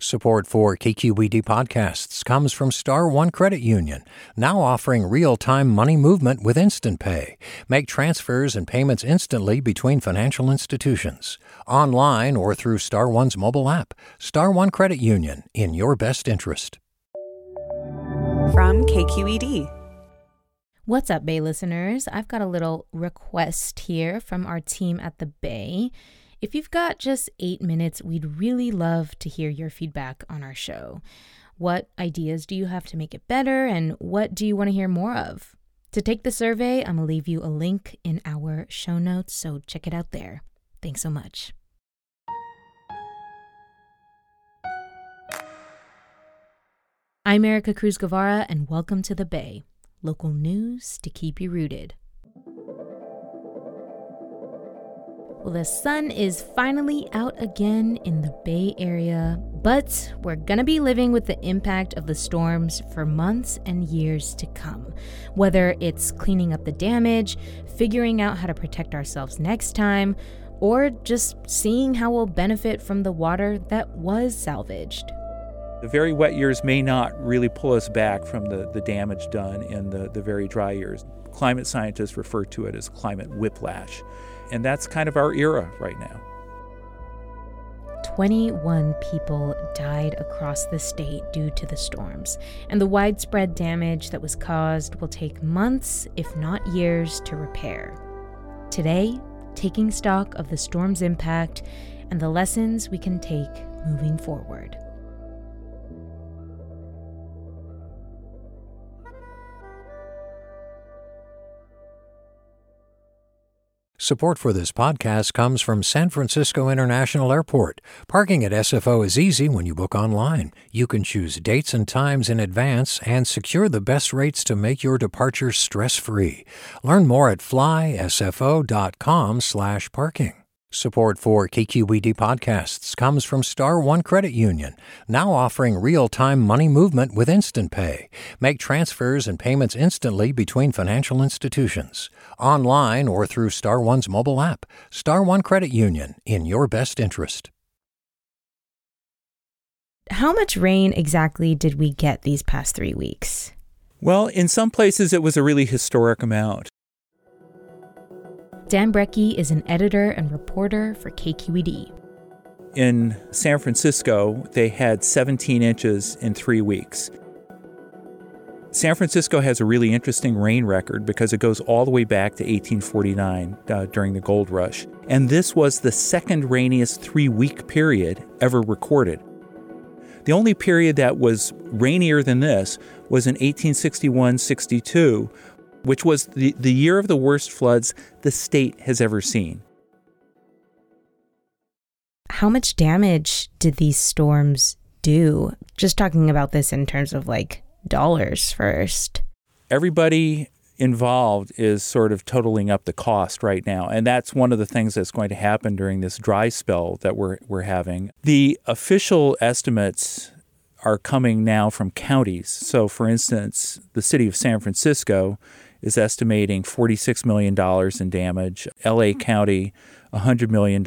Support for KQED podcasts comes from Star One Credit Union, now offering real-time money movement with Instant Pay. Make transfers and payments instantly between financial institutions, online or through Star One's mobile app. Star One Credit Union, in your best interest. From KQED. What's up, Bay listeners? I've got a little request here from our team at the Bay. If you've got just eight minutes, we'd really love to hear your feedback on our show. What ideas do you have to make it better, and what do you want to hear more of? To take the survey, I'm going to leave you a link in our show notes, so check it out there. Thanks so much. I'm Ericka Cruz Guevarra, and welcome to the Bay, local news to keep you rooted. Well, the sun is finally out again in the Bay Area, but we're gonna be living with the impact of the storms for months and years to come. Whether it's cleaning up the damage, figuring out how to protect ourselves next time, or just seeing how we'll benefit from the water that was salvaged. The very wet years may not really pull us back from the, the damage done in the, the very dry years. Climate scientists refer to it as climate whiplash. And that's kind of our era right now. 21 people died across the state due to the storms, and the widespread damage that was caused will take months, if not years, to repair. Today, taking stock of the storm's impact and the lessons we can take moving forward. Support for this podcast comes from San Francisco International Airport. Parking at SFO is easy when you book online. You can choose dates and times in advance and secure the best rates to make your departure stress-free. Learn more at flysfo.com/parking. Support for KQED podcasts comes from Star One Credit Union, now offering real-time money movement with Instant Pay. Make transfers and payments instantly between financial institutions, online or through Star One's mobile app. Star One Credit Union, in your best interest. How much rain exactly did we get these past three weeks? Well, in some places it was a really historic amount. Dan Brekke is an editor and reporter for KQED. In San Francisco, they had 17 inches in three weeks. San Francisco has a really interesting rain record because it goes all the way back to 1849 uh, during the gold rush. And this was the second rainiest three week period ever recorded. The only period that was rainier than this was in 1861 62, which was the, the year of the worst floods the state has ever seen. How much damage did these storms do? Just talking about this in terms of like dollars first. Everybody involved is sort of totaling up the cost right now. And that's one of the things that's going to happen during this dry spell that we're, we're having. The official estimates are coming now from counties. So, for instance, the city of San Francisco is estimating $46 million in damage, LA County, $100 million.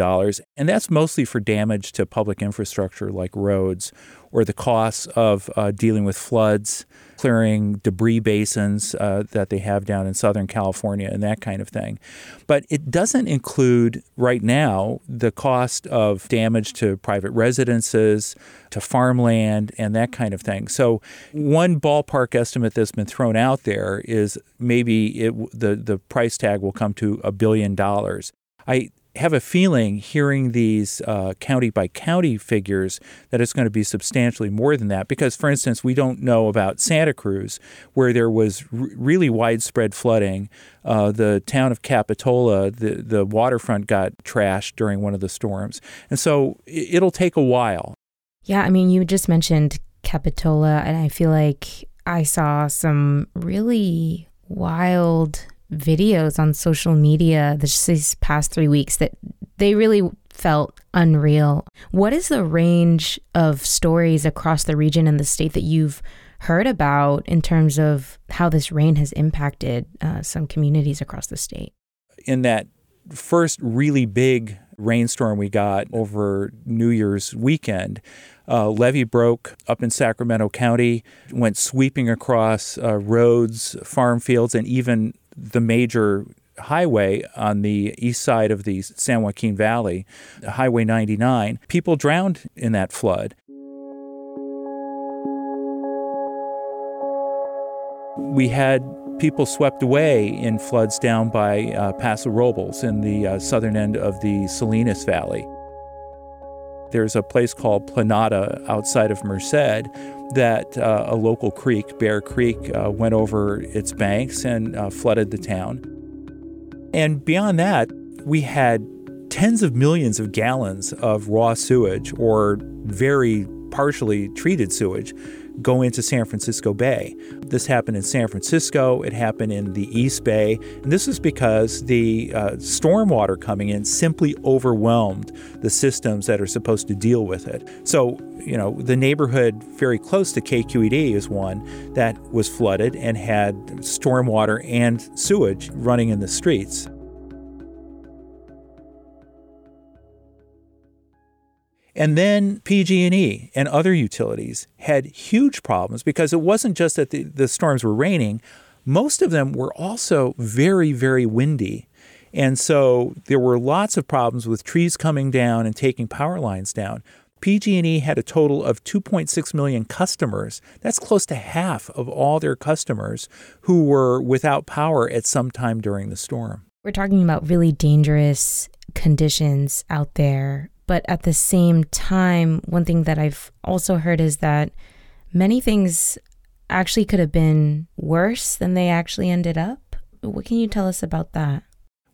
And that's mostly for damage to public infrastructure like roads or the costs of uh, dealing with floods, clearing debris basins uh, that they have down in Southern California, and that kind of thing. But it doesn't include right now the cost of damage to private residences, to farmland, and that kind of thing. So, one ballpark estimate that's been thrown out there is maybe it, the, the price tag will come to a billion dollars. I have a feeling hearing these uh, county by county figures that it's going to be substantially more than that. Because, for instance, we don't know about Santa Cruz, where there was r- really widespread flooding. Uh, the town of Capitola, the, the waterfront got trashed during one of the storms. And so it'll take a while. Yeah, I mean, you just mentioned Capitola, and I feel like I saw some really wild videos on social media these past three weeks that they really felt unreal. What is the range of stories across the region and the state that you've heard about in terms of how this rain has impacted uh, some communities across the state? In that first really big rainstorm we got over New Year's weekend, uh, levee broke up in Sacramento County, went sweeping across uh, roads, farm fields, and even the major highway on the east side of the San Joaquin Valley, Highway 99. People drowned in that flood. We had people swept away in floods down by uh, Paso Robles in the uh, southern end of the Salinas Valley. There's a place called Planada outside of Merced that uh, a local creek, Bear Creek, uh, went over its banks and uh, flooded the town. And beyond that, we had tens of millions of gallons of raw sewage or very partially treated sewage go into San Francisco Bay. This happened in San Francisco, it happened in the East Bay, and this is because the uh, stormwater coming in simply overwhelmed the systems that are supposed to deal with it. So, you know, the neighborhood very close to KQED is one that was flooded and had stormwater and sewage running in the streets. And then PG&E and other utilities had huge problems because it wasn't just that the, the storms were raining, most of them were also very, very windy. And so there were lots of problems with trees coming down and taking power lines down. PG&E had a total of 2.6 million customers. That's close to half of all their customers who were without power at some time during the storm. We're talking about really dangerous conditions out there but at the same time, one thing that I've also heard is that many things actually could have been worse than they actually ended up. What can you tell us about that?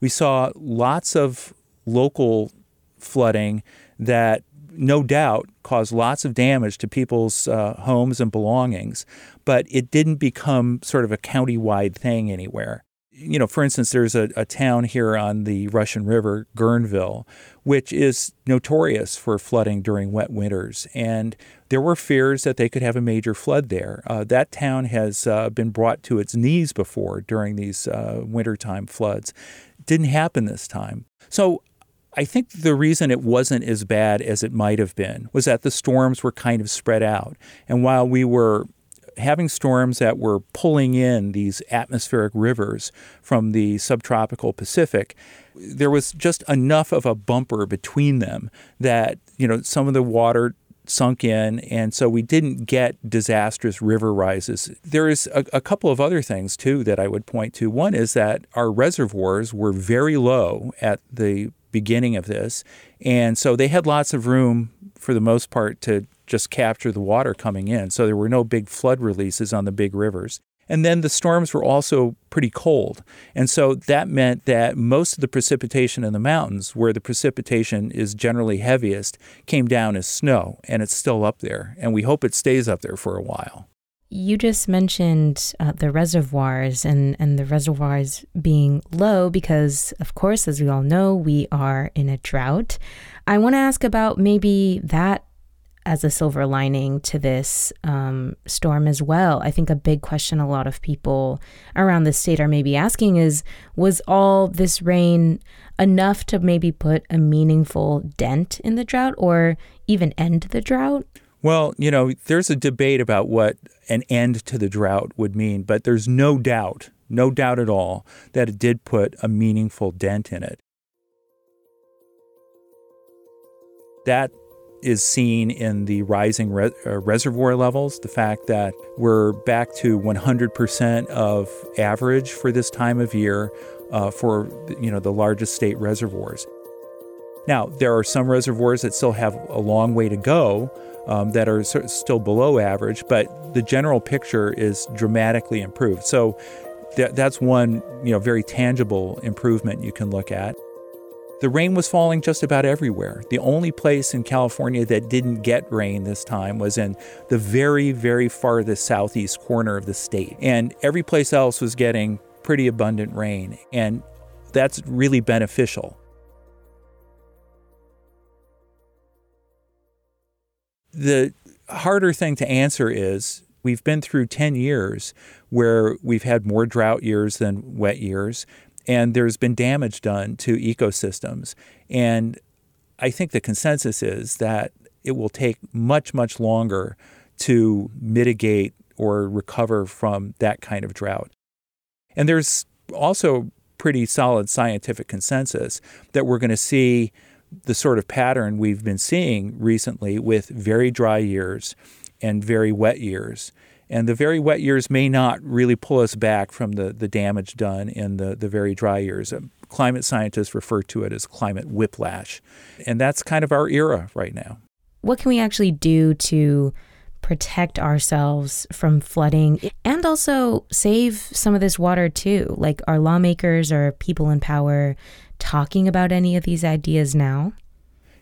We saw lots of local flooding that no doubt caused lots of damage to people's uh, homes and belongings, but it didn't become sort of a county-wide thing anywhere you know, for instance, there's a, a, town here on the Russian River, Guerneville, which is notorious for flooding during wet winters. And there were fears that they could have a major flood there. Uh, that town has uh, been brought to its knees before during these uh, wintertime floods. Didn't happen this time. So I think the reason it wasn't as bad as it might have been was that the storms were kind of spread out. And while we were having storms that were pulling in these atmospheric rivers from the subtropical Pacific, there was just enough of a bumper between them that, you know, some of the water sunk in, and so we didn't get disastrous river rises. There is a, a, couple of other things too that I would point to. One is that our reservoirs were very low at the beginning of this, and so they had lots of room for the most part to just capture the water coming in. So there were no big flood releases on the big rivers. And then the storms were also pretty cold. And so that meant that most of the precipitation in the mountains, where the precipitation is generally heaviest, came down as snow. And it's still up there. And we hope it stays up there for a while. You just mentioned uh, the reservoirs and, and the reservoirs being low because, of course, as we all know, we are in a drought. I want to ask about maybe that as a silver lining to this um, storm as well. I think a big question a lot of people around the state are maybe asking is Was all this rain enough to maybe put a meaningful dent in the drought or even end the drought? Well, you know, there's a debate about what an end to the drought would mean, but there's no doubt, no doubt at all, that it did put a meaningful dent in it. That is seen in the rising re- uh, reservoir levels, the fact that we're back to 100% of average for this time of year uh, for you know the largest state reservoirs. Now, there are some reservoirs that still have a long way to go um, that are still below average, but the general picture is dramatically improved. So th- that's one you know very tangible improvement you can look at. The rain was falling just about everywhere. The only place in California that didn't get rain this time was in the very, very farthest southeast corner of the state. And every place else was getting pretty abundant rain. And that's really beneficial. The harder thing to answer is we've been through 10 years where we've had more drought years than wet years, and there's been damage done to ecosystems. And I think the consensus is that it will take much, much longer to mitigate or recover from that kind of drought. And there's also pretty solid scientific consensus that we're going to see the sort of pattern we've been seeing recently with very dry years and very wet years. And the very wet years may not really pull us back from the, the damage done in the, the very dry years. Um, climate scientists refer to it as climate whiplash. And that's kind of our era right now. What can we actually do to protect ourselves from flooding and also save some of this water too? Like, are lawmakers or people in power talking about any of these ideas now?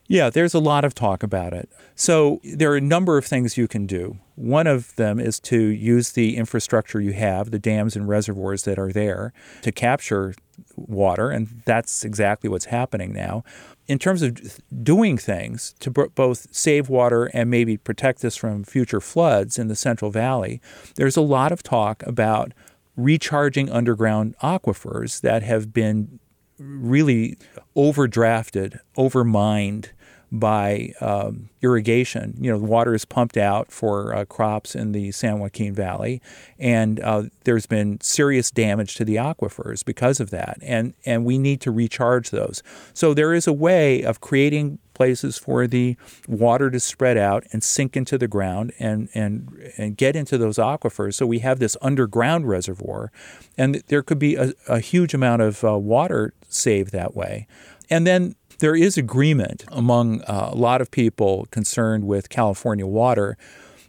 Yeah, there's a lot of talk about it. So, there are a number of things you can do. One of them is to use the infrastructure you have, the dams and reservoirs that are there, to capture water, and that's exactly what's happening now in terms of doing things to both save water and maybe protect us from future floods in the Central Valley, there's a lot of talk about recharging underground aquifers that have been really overdrafted, overmined by um, irrigation. You know, the water is pumped out for uh, crops in the San Joaquin Valley, and uh, there's been serious damage to the aquifers because of that. And and we need to recharge those. So there is a way of creating places for the water to spread out and sink into the ground and and and get into those aquifers. So we have this underground reservoir, and there could be a, a huge amount of uh, water saved that way. And then there is agreement among uh, a lot of people concerned with California water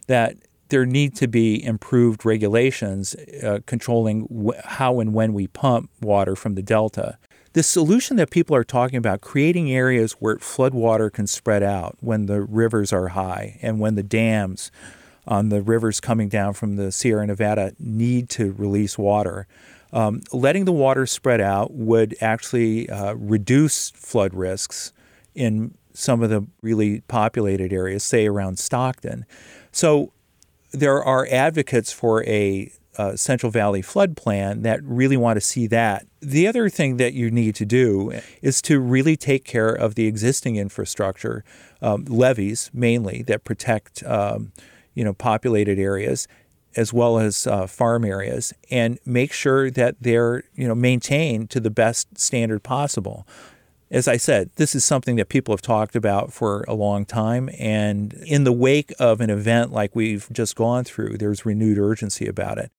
that there need to be improved regulations uh, controlling wh- how and when we pump water from the delta. The solution that people are talking about, creating areas where floodwater can spread out when the rivers are high and when the dams on the rivers coming down from the Sierra Nevada need to release water. Um, letting the water spread out would actually uh, reduce flood risks in some of the really populated areas, say around Stockton. So there are advocates for a uh, Central Valley flood plan that really want to see that. The other thing that you need to do is to really take care of the existing infrastructure, um, levees mainly that protect um, you know populated areas, as well as uh, farm areas and make sure that they're you know maintained to the best standard possible. As I said, this is something that people have talked about for a long time. And in the wake of an event like we've just gone through, there's renewed urgency about it.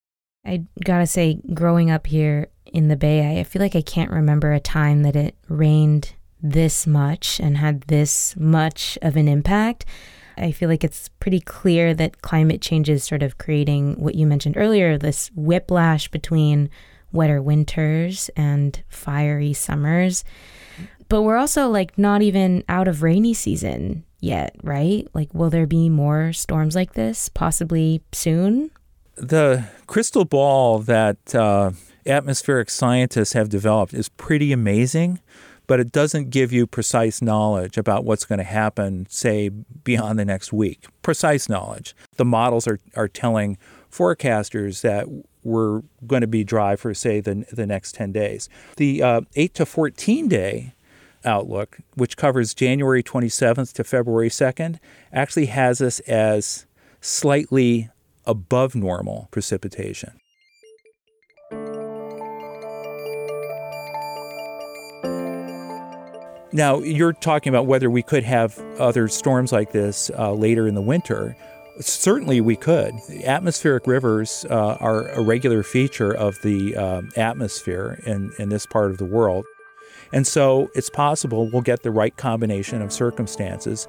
I gotta say, growing up here in the Bay, I feel like I can't remember a time that it rained this much and had this much of an impact. I feel like it's pretty clear that climate change is sort of creating what you mentioned earlier this whiplash between wetter winters and fiery summers. But we're also like not even out of rainy season yet, right? Like, will there be more storms like this possibly soon? The crystal ball that uh, atmospheric scientists have developed is pretty amazing but it doesn't give you precise knowledge about what's going to happen, say, beyond the next week. Precise knowledge. The models are, are telling forecasters that we're going to be dry for, say, the, the next 10 days. The uh, 8 to 14 day outlook, which covers January 27th to February 2nd, actually has us as slightly above normal precipitation. Now, you're talking about whether we could have other storms like this uh, later in the winter. Certainly, we could. Atmospheric rivers uh, are a regular feature of the uh, atmosphere in, in this part of the world. And so it's possible we'll get the right combination of circumstances.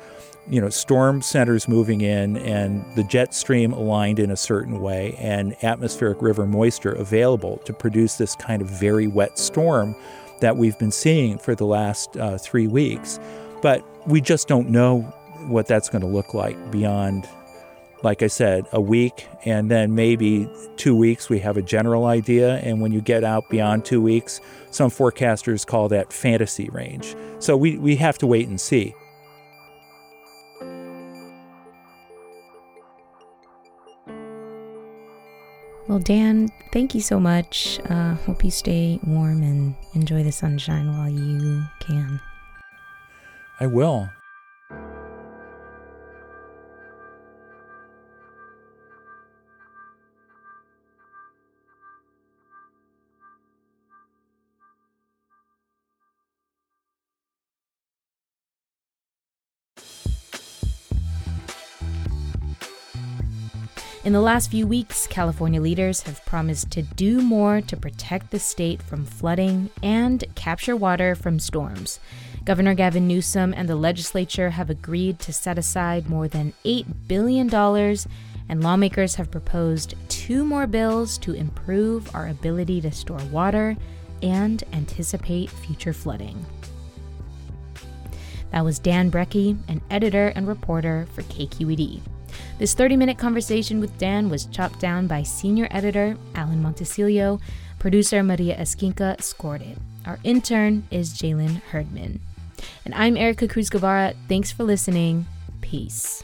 You know, storm centers moving in and the jet stream aligned in a certain way, and atmospheric river moisture available to produce this kind of very wet storm that we've been seeing for the last uh, three weeks. But we just don't know what that's going to look like beyond, like I said, a week, and then maybe two weeks, we have a general idea. And when you get out beyond two weeks, some forecasters call that fantasy range. So we, we have to wait and see. Well, Dan, thank you so much. Uh, hope you stay warm and enjoy the sunshine while you can. I will. In the last few weeks, California leaders have promised to do more to protect the state from flooding and capture water from storms. Governor Gavin Newsom and the legislature have agreed to set aside more than $8 billion, and lawmakers have proposed two more bills to improve our ability to store water and anticipate future flooding. That was Dan Brekke, an editor and reporter for KQED. This 30 minute conversation with Dan was chopped down by senior editor Alan Montecillo. Producer Maria Esquinca scored it. Our intern is Jehlen Herdman. And I'm Ericka Cruz Guevarra. Thanks for listening. Peace.